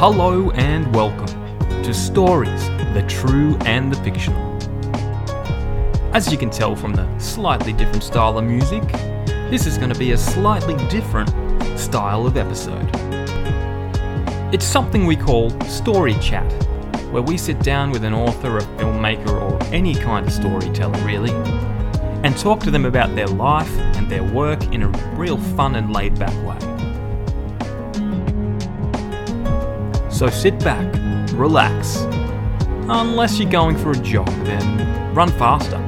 Hello and welcome to Stories, the True and the Fictional. As you can tell from the slightly different style of music, this is going to be a slightly different style of episode. It's something we call Story Chat, where we sit down with an author, a filmmaker, or any kind of storyteller really, and talk to them about their life and their work in a real fun and laid back way. So sit back, relax. Unless you're going for a jog, then run faster.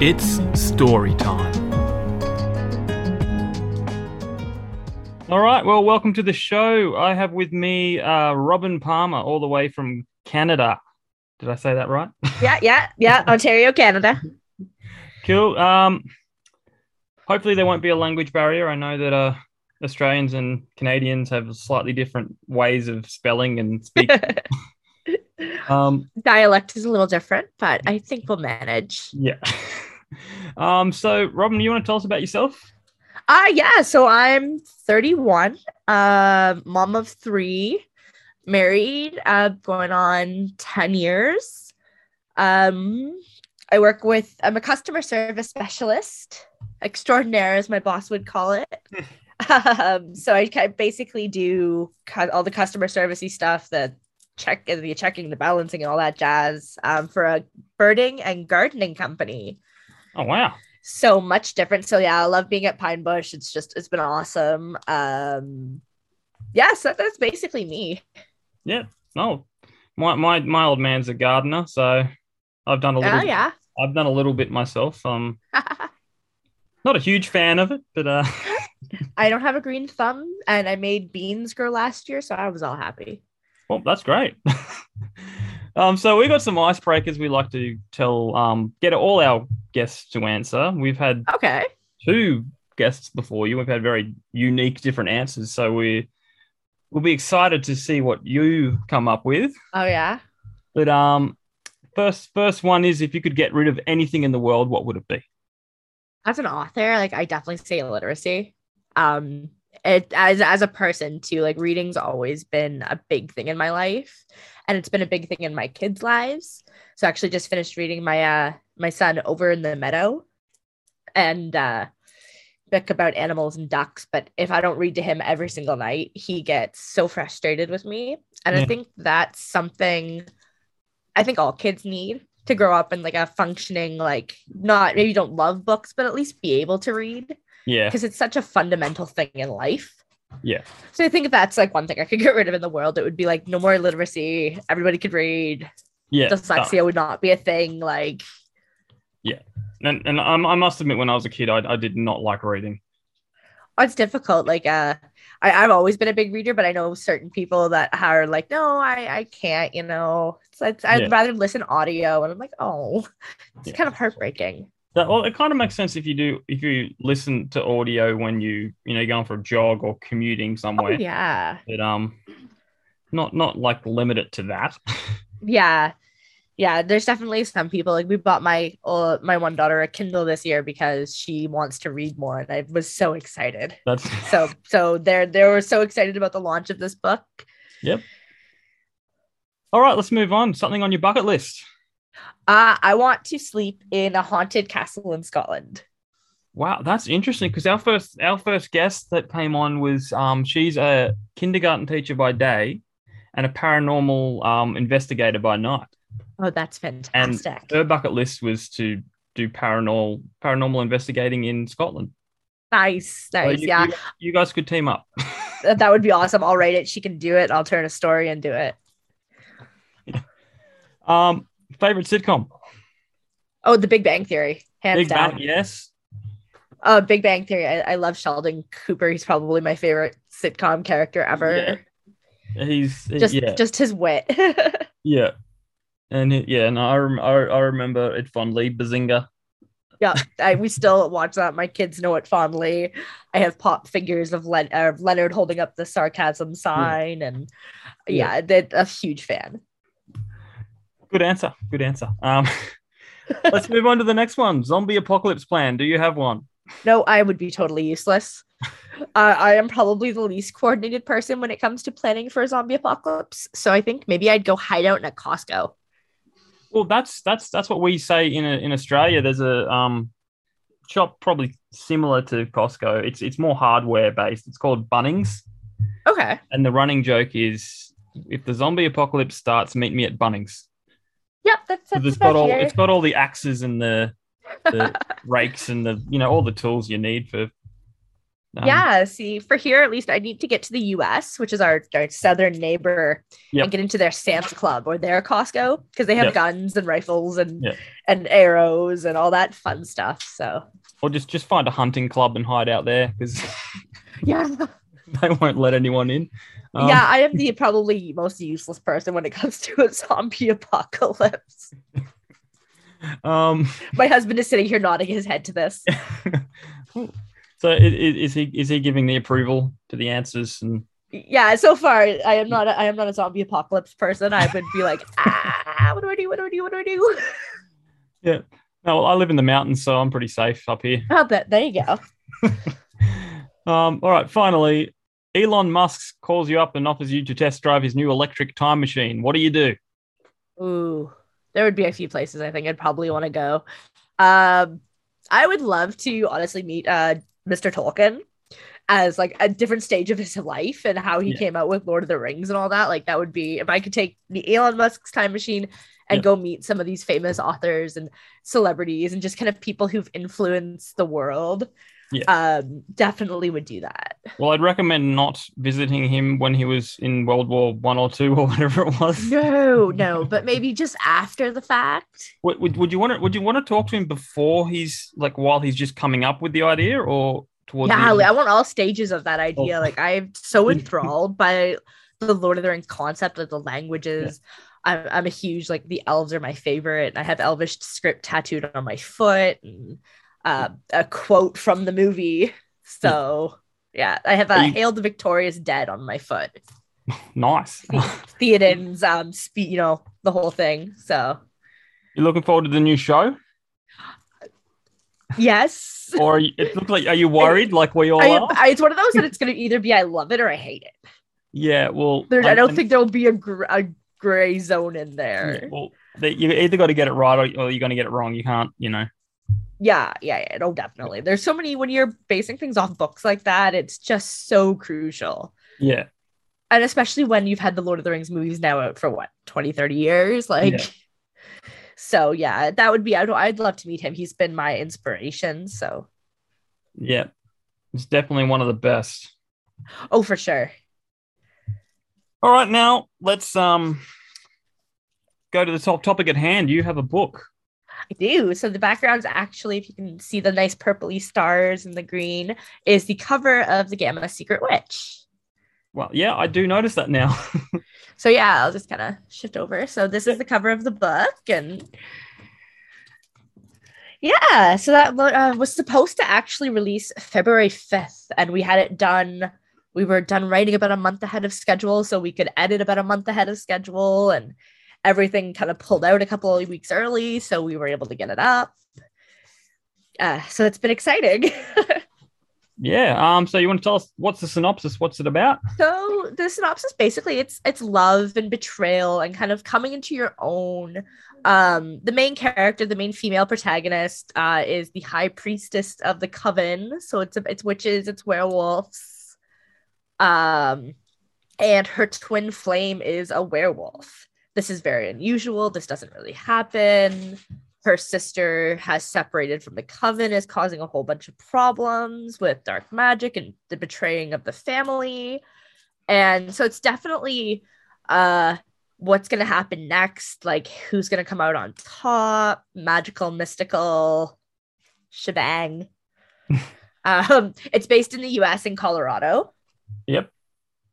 It's story time. All right, well, welcome to the show. I have with me uh, Robin Palmer, all the way from Canada. Did I say that right? Yeah, yeah, yeah. Ontario, Canada. Cool. Um, hopefully there won't be a language barrier. I know that uh, Australians and Canadians have slightly different ways of spelling and speaking. um, Dialect is a little different, but I think we'll manage. yeah. um, so, Robin, do you want to tell us about yourself? Uh yeah, so I'm 31, uh, mom of three, married, uh, going on 10 years. Um, I work with I'm a customer service specialist, extraordinaire as my boss would call it. um, so I basically do all the customer servicey stuff, the check, the checking, the balancing, and all that jazz um, for a birding and gardening company. Oh, wow. So much different. So yeah, I love being at Pine Bush. It's just it's been awesome. Um, yeah, so that's basically me. Yeah. No, my, my, my old man's a gardener, so I've done a little Oh yeah. I've done a little bit myself. Um, not a huge fan of it, but uh, I don't have a green thumb, and I made beans grow last year, so I was all happy. well, that's great. um, so we got some icebreakers we like to tell, um, get all our guests to answer. We've had Okay. two guests before you. We've had very unique, different answers, so we we'll be excited to see what you come up with. Oh yeah. But um, first first one is if you could get rid of anything in the world, what would it be? As an author, like I definitely say literacy. Um, it as as a person too, like reading's always been a big thing in my life, and it's been a big thing in my kids' lives. So I actually just finished reading my uh my son over in the meadow, and uh book about animals and ducks. But if I don't read to him every single night, he gets so frustrated with me, and I think that's something I think all kids need to grow up in like a functioning like not maybe don't love books but at least be able to read. Yeah, because it's such a fundamental thing in life. Yeah, so i think if that's like one thing i could get rid of in the world it would be like no more literacy everybody could read. Yeah. dyslexia would not be a thing like. Yeah. And and I, I must admit, when I was a kid, I, I did not like reading. oh, it's difficult like uh I, I've always been a big reader, but I know certain people that are like, no, I, I can't, you know. It's, it's, I'd Yeah. rather listen audio. And I'm like, oh, it's Yeah. kind of heartbreaking. That, well, it kind of makes sense if you do if you listen to audio when you you know going for a jog or commuting Oh, somewhere. yeah. But um, not not like limit it to that. yeah yeah there's definitely some people like we bought my uh, my one daughter a kindle this year because she wants to read more and i was so excited That's so so they're they were so excited about the launch of this book Yep. all right. Let's move on. Something on your bucket list. uh i want to sleep in a haunted castle in scotland Wow, that's interesting because our first our first guest that came on was um she's a kindergarten teacher by day and a paranormal um investigator by night. Oh that's fantastic Her bucket list was to do paranormal paranormal investigating in Scotland. nice So nice you, yeah you, you guys could team up. that would be awesome i'll write it she can do it i'll turn a story and do it um, favorite sitcom? oh the big bang theory hands Big down Bang. Yes. Oh, Big Bang Theory. I, I love Sheldon Cooper. He's probably my favorite sitcom character ever. Yeah. He's Just yeah just his wit. yeah, and it- yeah, and I, rem- I I remember it fondly. Bazinga. yeah, I, we still watch that. My kids know it fondly. I have pop figures of, Len- uh, Leonard holding up the sarcasm sign, and Yeah. yeah, they're a huge fan. Good answer. Good answer. Um, let's move on to the next one. Zombie apocalypse plan. Do you have one? No, I would be totally useless. Uh, I am probably the least coordinated person when it comes to planning for a zombie apocalypse. So I think maybe I'd go hide out in a Costco. Well, that's that's that's what we say in a, in Australia. There's a um shop probably similar to Costco. It's it's more hardware based. It's called Bunnings, Okay. and the running joke is if the zombie apocalypse starts, meet me at Bunnings. Yep, that's, that's it's got all it's got all the axes and the the rakes and the you know all the tools you need for. Um, yeah, see, for here at least, I need to get to the US, which is our, our southern neighbor, Yep. and get into their Sam's Club or their Costco because they have Yep. guns and rifles and Yep. and arrows and all that fun stuff. So Or just just find a hunting club and hide out there because yeah, they won't let anyone in. Um, yeah, I am the probably most useless person when it comes to a zombie apocalypse. Um. My husband is sitting here nodding his head to this. So i- i- is he is he giving the approval to the answers and Yeah, so far I am not a, I am not a zombie apocalypse person. I would be like, ah, what do I do? What do I do? What do I do? yeah. No, well, I live in the mountains, so I'm pretty safe up here. Oh, but there you go. Um, all right, finally, Elon Musk calls you up and offers you to test drive his new electric time machine. What do you do? Ooh, there would be a few places I think I'd probably want to go. Um, I would love to honestly meet uh Mr. Tolkien as like a different stage of his life and how he Yeah. came out with Lord of the Rings and all that. Like that would be if I could take the Elon Musk's time machine and Yeah. go meet some of these famous authors and celebrities and just kind of people who've influenced the world. Yeah. Um, definitely would do that. Well, I'd recommend not visiting him when he was in World War One or two or whatever it was. No, no, but maybe just after the fact. Would, would, would you want to would you want to talk to him before he's like while he's just coming up with the idea or towards yeah, the I want all stages of that idea. Oh. Like I'm so enthralled by the Lord of the Rings concept, like the languages. I'm, I'm a huge like the elves are my favorite. I have Elvish script tattooed on my foot and uh, a quote from the movie. So yeah, I have a Are you- "Hail the Victorious Dead" on my foot. nice. Theoden's um, spe- you know, the whole thing. So you're looking forward to the new show, yes, or you, it looks like are you worried like we all I, are? I, it's one of those that it's gonna either be I love it or I hate it. yeah. Well, There, I don't and- think there will be a, gr- a gray zone in there. Yeah, well, they, you either got to get it right or, or you're going to get it wrong. You can't, you know. Yeah, yeah, yeah. No, definitely. There's so many when you're basing things off books like that, it's just so crucial. Yeah. And especially when you've had the Lord of the Rings movies now out for what, 20, 30 years? Like, Yeah. so yeah, that would be, I'd, I'd love to meet him. He's been my inspiration. So, Yeah. It's definitely one of the best. oh, for sure. All right, now let's um go to the top topic at hand. You have a book. I do. So the background's actually, if you can see the nice purpley stars and the green, is the cover of the Gamma Secret Witch. Well, yeah, I do notice that now. So yeah, I'll just kind of shift over. So this is the cover of the book, and yeah, so that uh, was supposed to actually release February fifth, and we had it done. We were done writing about a month ahead of schedule, so we could edit about a month ahead of schedule, and everything kind of pulled out a couple of weeks early, so we were able to get it up. Uh, so it's been exciting. yeah. Um. So you want to tell us what's the synopsis? What's it about? So the synopsis basically it's it's love and betrayal and kind of coming into your own. Um, the main character, the main female protagonist, uh, is the high priestess of the coven. So it's it's witches, it's werewolves. Um, and her twin flame is a werewolf. This is very unusual. This doesn't really happen. Her sister has separated from the coven, is causing a whole bunch of problems with dark magic and the betraying of the family. And so it's definitely uh what's gonna happen next, like who's gonna come out on top, magical, mystical shebang. um, it's based in the US in Colorado. Yep.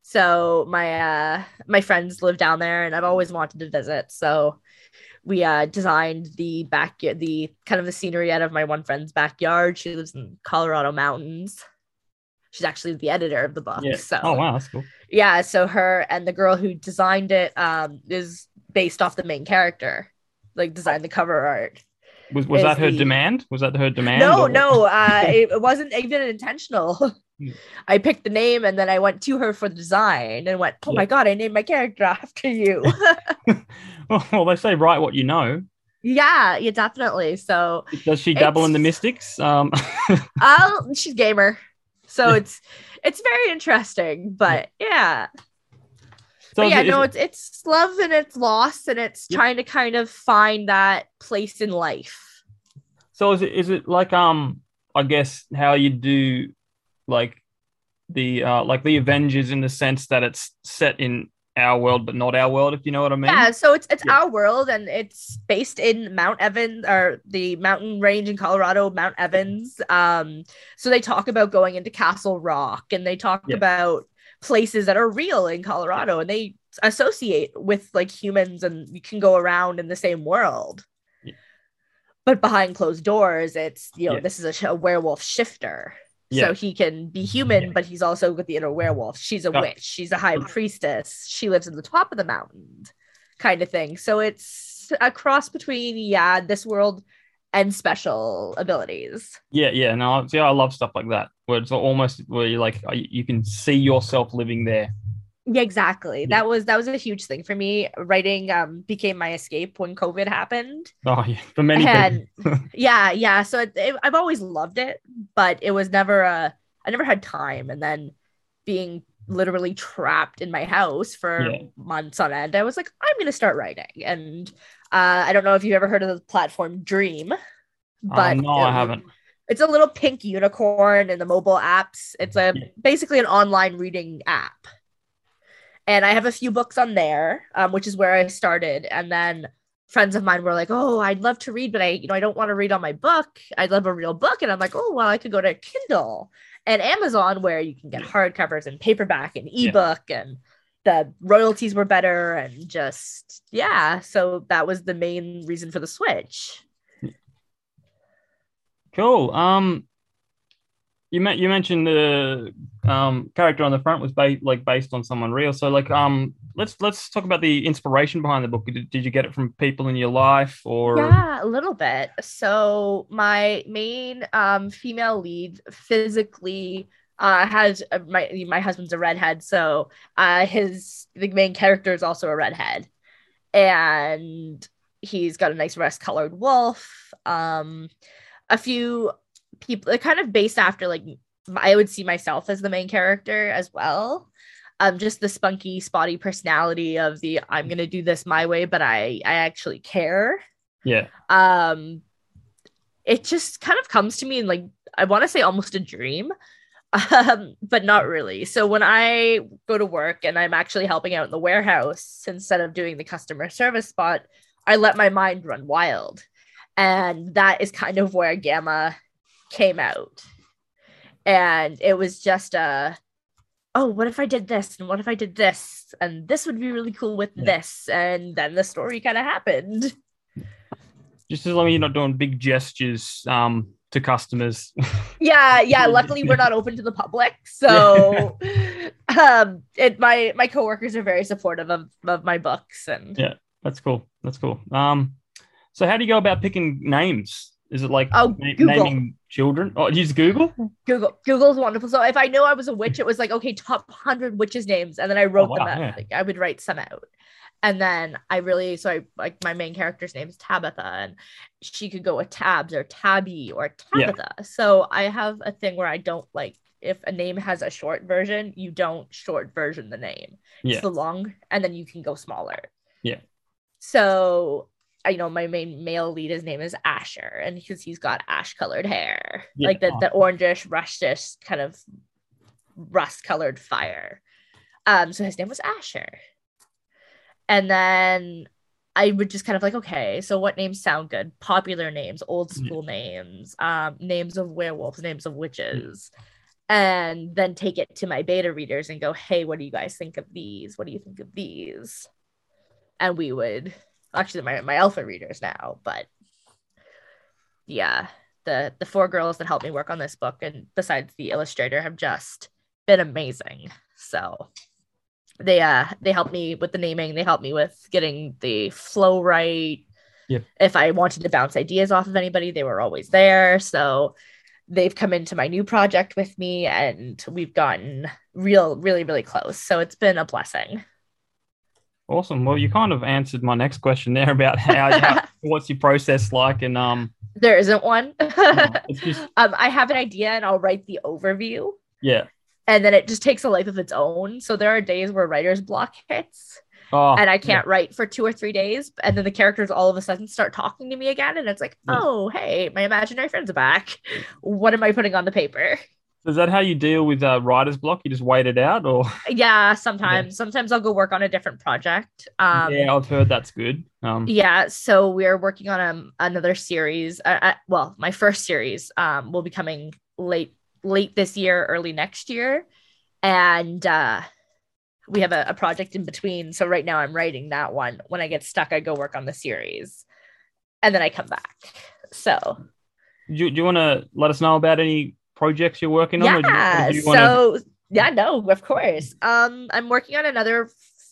So my uh my friends live down there and I've always wanted to visit. So we uh designed the back the kind of the scenery out of my one friend's backyard. She lives in Colorado mountains. She's actually the editor of the book. Yeah. So Oh wow, that's cool. yeah, so her and the girl who designed it um is based off the main character. Like designed the cover art. Was was that her the- demand? Was that her demand? No, or- no, uh it, it wasn't even intentional. I picked the name and then I went to her for the design and went, oh Yeah. my god, I named my character after you. well, they say write what you know. yeah, yeah, definitely. So, Does she dabble in the mystics? Um, oh, she's gamer, so Yeah. it's it's very interesting. But yeah, so but yeah, it- no, it's it's love and it's loss and it's Yep. trying to kind of find that place in life. So is it is it like um I guess how you do like the uh like the Avengers in the sense that it's set in our world but not our world if you know what I mean? Yeah, so it's it's Yeah. our world and it's based in Mount Evans or the mountain range in Colorado, Mount Evans. Um, so they talk about going into Castle Rock and they talk Yeah. about places that are real in Colorado and they associate with like humans and you can go around in the same world. Yeah. But behind closed doors, it's you know, Yeah. this is a, sh- a werewolf shifter. Yeah. So he can be human, Yeah. but he's also with the inner werewolf. She's a Got- witch. She's a high priestess. She lives in the top of the mountain, kind of thing. So it's a cross between yeah, this world and special abilities. Yeah, yeah. No, see, I love stuff like that where it's almost where you like you can see yourself living there. Yeah, exactly. Yeah. That was that was a huge thing for me. Writing um became my escape when COVID happened. Oh yeah, for many and yeah, yeah. So it, it- I've always loved it, but it was never a. I never had time, and then being literally trapped in my house for Yeah. months on end, I was like, I'm gonna start writing. And uh, I don't know if you've ever heard of the platform Dreame, but Uh, no, I haven't. It's a little pink unicorn in the mobile apps. It's a basically an online reading app. And I have a few books on there, um, which is where I started. And then friends of mine were like, "Oh, I'd love to read, but I, you know, I don't want to read on my book. I'd love a real book." And I'm like, "Oh, well, I could go to Kindle and Amazon, where you can get hardcovers and paperback and Yeah. ebook, and the royalties were better, and just yeah." So that was the main reason for the switch. Cool. Um, you met you mentioned the um character on the front was ba- like based on someone real. So like um, let's let's talk about the inspiration behind the book. Did, did you get it from people in your life or? Yeah, a little bit. So my main um female lead physically uh has uh, my my husband's a redhead, so uh his the main character is also a redhead. And he's got a nice rust colored wolf. Um a few people they're kind of based after like I would see myself as the main character as well. Um, just the spunky, spotty personality of the I'm gonna do this my way, but I I actually care Yeah. um it just kind of comes to me in like i want to say almost a dream um but not really so when i go to work and i'm actually helping out in the warehouse instead of doing the customer service spot i let my mind run wild and that is kind of where gamma came out and it was just a oh what if i did this and what if i did this and this would be really cool with Yeah. this and then the story kind of happened Just as long as you're not doing big gestures um to customers. yeah yeah luckily we're not open to the public so um it my my coworkers are very supportive of of my books and Yeah. That's cool. That's cool. Um, so how do you go about picking names? Is it like Oh, na- naming children? Oh, use Google. google google's wonderful so if i knew i was a witch it was like okay top 100 witches names and then i oh, wrote them wow, out yeah. like i would write some out and then i really so i like my main character's name is tabitha and she could go with tabs or tabby or Yeah. tabitha so i have a thing where i don't like if a name has a short version you don't short version the name Yeah. it's the long and then you can go smaller Yeah. so you know my main male lead his name is asher and because he's got ash colored hair Yeah. like the, the orangish rustish kind of rust colored fire um so his name was asher and then I would just kind of like, okay, so what names sound good? Popular names, old Yeah. school names, um, names of werewolves, names of witches, and then take it to my beta readers and go, hey, what do you guys think of these? What do you think of these? And we would actually my my alpha readers now, but yeah, the the four girls that helped me work on this book and besides the illustrator have just been amazing. So they uh they helped me with the naming, they helped me with getting the flow right. Yep. If I wanted to bounce ideas off of anybody, they were always there. So they've come into my new project with me and we've gotten real really really close so it's been a blessing awesome well you kind of answered my next question there about how, how what's your process like and um there isn't one it's just um i have an idea and i'll write the overview yeah and then it just takes a life of its own so there are days where writer's block hits oh and I can't write for two or three days. And then the characters all of a sudden start talking to me again. And it's like, Yeah. oh, hey, my imaginary friends are back. What am I putting on the paper? Yeah. is that how you deal with uh, writer's block you just wait it out or Yeah, sometimes. Sometimes I'll go work on a different project. Um, yeah i've heard that's good um yeah, so we're working on um, another series. Uh, uh, well, my first series um, will be coming late late this year, early next year, and uh, we have a, a project in between. So right now I'm writing that one. When I get stuck, I go work on the series, and then I come back. So do you, do you want to let us know about any projects you're working on or do you- yeah, do wanna- so yeah, no, of course. Um, I'm working on another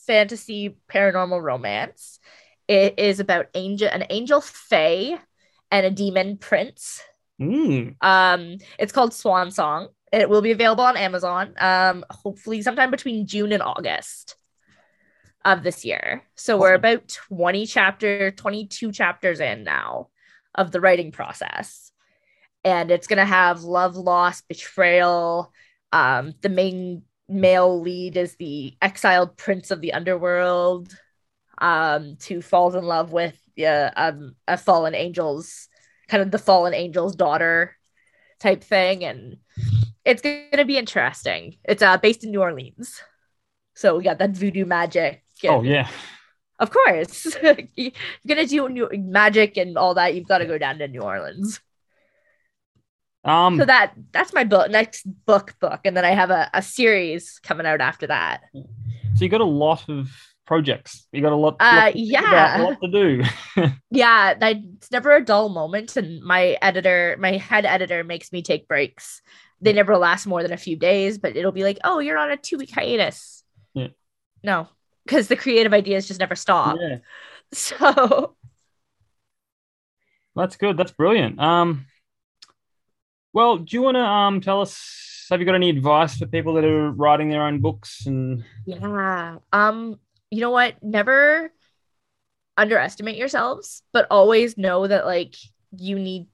fantasy paranormal romance. It is about angel, an angel fae, and a demon prince. Mm, Um, it's called Swan Song. It will be available on Amazon. Um, hopefully sometime between June and August of this year. So we're about 20 chapter, 22 chapters in now of the writing process. And it's gonna have love, loss, betrayal. Um, the main male lead is the exiled prince of the underworld, um, who falls in love with um, a fallen angel's kind of the fallen angel's daughter type thing. And it's going to be interesting. It's uh based in new orleans. So we got that voodoo magic oh yeah. Of course. You're gonna do new magic and all that. You've got to go down to new orleans um so that that's my book next book book and then i have a, a series coming out after that so you got a lot of projects you got a lot, Uh, lot to yeah. about, lot to do yeah I, it's never a dull moment and my editor my head editor makes me take breaks they never last more than a few days but it'll be like oh you're on a two week hiatus Yeah. no because the creative ideas just never stop yeah so That's good. That's brilliant. Um, well, do you want to um tell us? Have you got any advice for people that are writing their own books? And yeah um you know what never underestimate yourselves but always know that like you need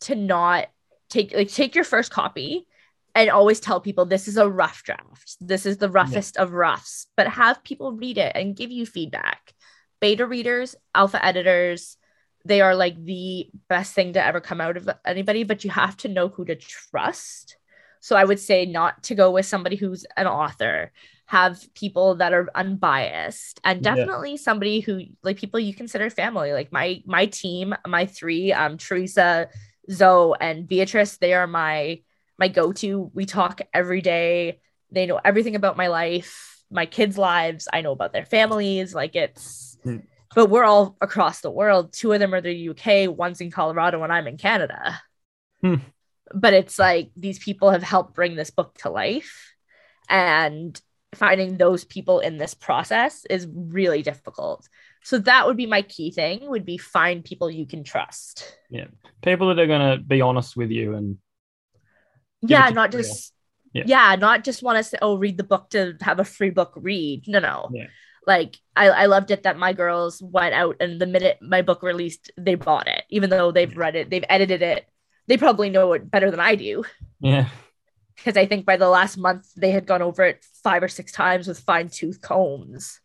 to not take like take your first copy and always tell people this is a rough draft this is the roughest of roughs but have people read it and give you feedback beta readers alpha editors they are like the best thing to ever come out of anybody but you have to know who to trust. So i would say not to go with somebody who's an author have people that are unbiased and Yeah. definitely somebody who like people you consider family. Like my my team my three um teresa zoe and beatrice they are my my go-to. We talk every day. They know everything about my life my kids lives. I know about their families. Like it's Hmm. But we're all across the world two of them are the uk one's in colorado and i'm in canada Hmm. but it's like these people have helped bring this book to life and finding those people in this process is really difficult so that would be my key thing would be find people you can trust Yeah. people that are going to be honest with you and yeah not just Yeah. yeah. not just want us to say oh read the book to have a free book read no no Yeah. Like I, I loved it that my girls went out and the minute my book released they bought it even though they've read it they've edited it. They probably know it better than i do. Yeah, because I think by the last month they had gone over it five or six times with fine tooth combs.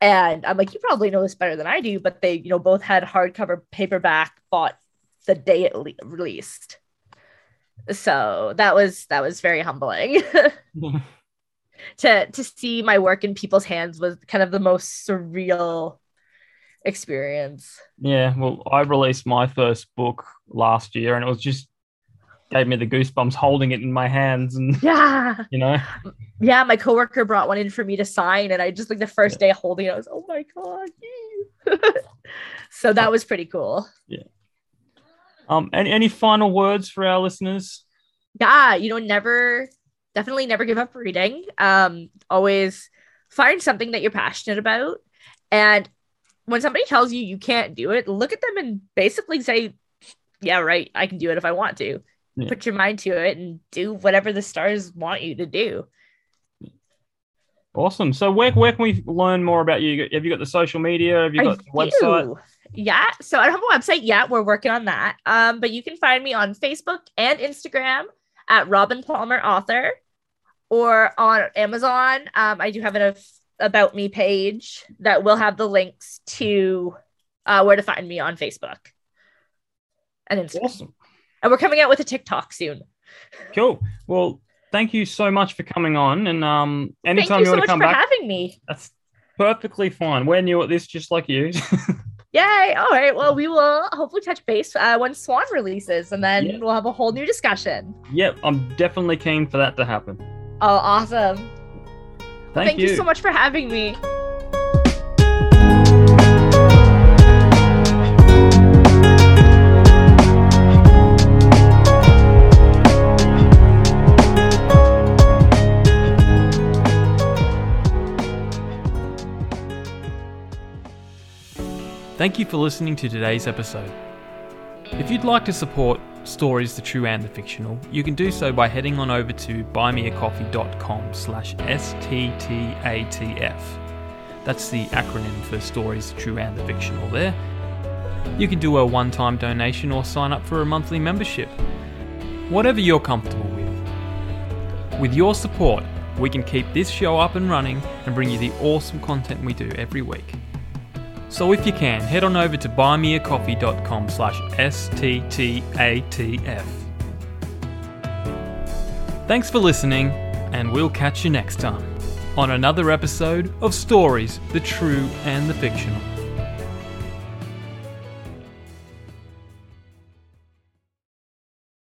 And I'm like, you probably know this better than I do, but they, you know, both had hardcover paperback bought the day it le- released. So that was that was very humbling to to see my work in people's hands was kind of the most surreal experience. yeah. Well, I released my first book last year, and it was just gave me the goosebumps holding it in my hands, and Yeah. you know, Yeah, my coworker brought one in for me to sign, and I just like the first day holding it, I was, oh my god. so that was pretty cool. Yeah um, any any final words for our listeners? Yeah, you know, never definitely never give up reading. Um, always find something that you're passionate about. And when somebody tells you you can't do it, look at them and basically say, Yeah, right, I can do it if I want to. Yeah. put your mind to it and do whatever the stars want you to do. Awesome. So where where can we learn more about you? Have you got the social media? Have you got the website? Yeah. So I don't have a website yet. We're working on that. Um, but you can find me on Facebook and Instagram at Robin Palmer Author or on Amazon. Um, I do have an about me page that will have the links to uh, where to find me on Facebook and Instagram. Awesome. And we're coming out with a TikTok soon. Cool. Well, thank you so much for coming on. And um, anytime you you, so want much to come for back, having me. that's perfectly fine. We're new at this, just like you. Yay. All right. Well, we will hopefully touch base uh, when Swan releases, and then Yeah. we'll have a whole new discussion. yep, I'm definitely keen for that to happen. Oh, awesome. Thank, Thank you so much for having me. Thank you for listening to today's episode. If you'd like to support Stories the True and the Fictional, you can do so by heading on over to buymeacoffee.com slash STTATF. That's the acronym for Stories the True and the Fictional there. You can do a one-time donation or sign up for a monthly membership. Whatever you're comfortable with. With your support, we can keep this show up and running and bring you the awesome content we do every week. So if you can, head on over to buymeacoffee.com slash STTATF. Thanks for listening, and we'll catch you next time on another episode of Stories, the True and the Fictional.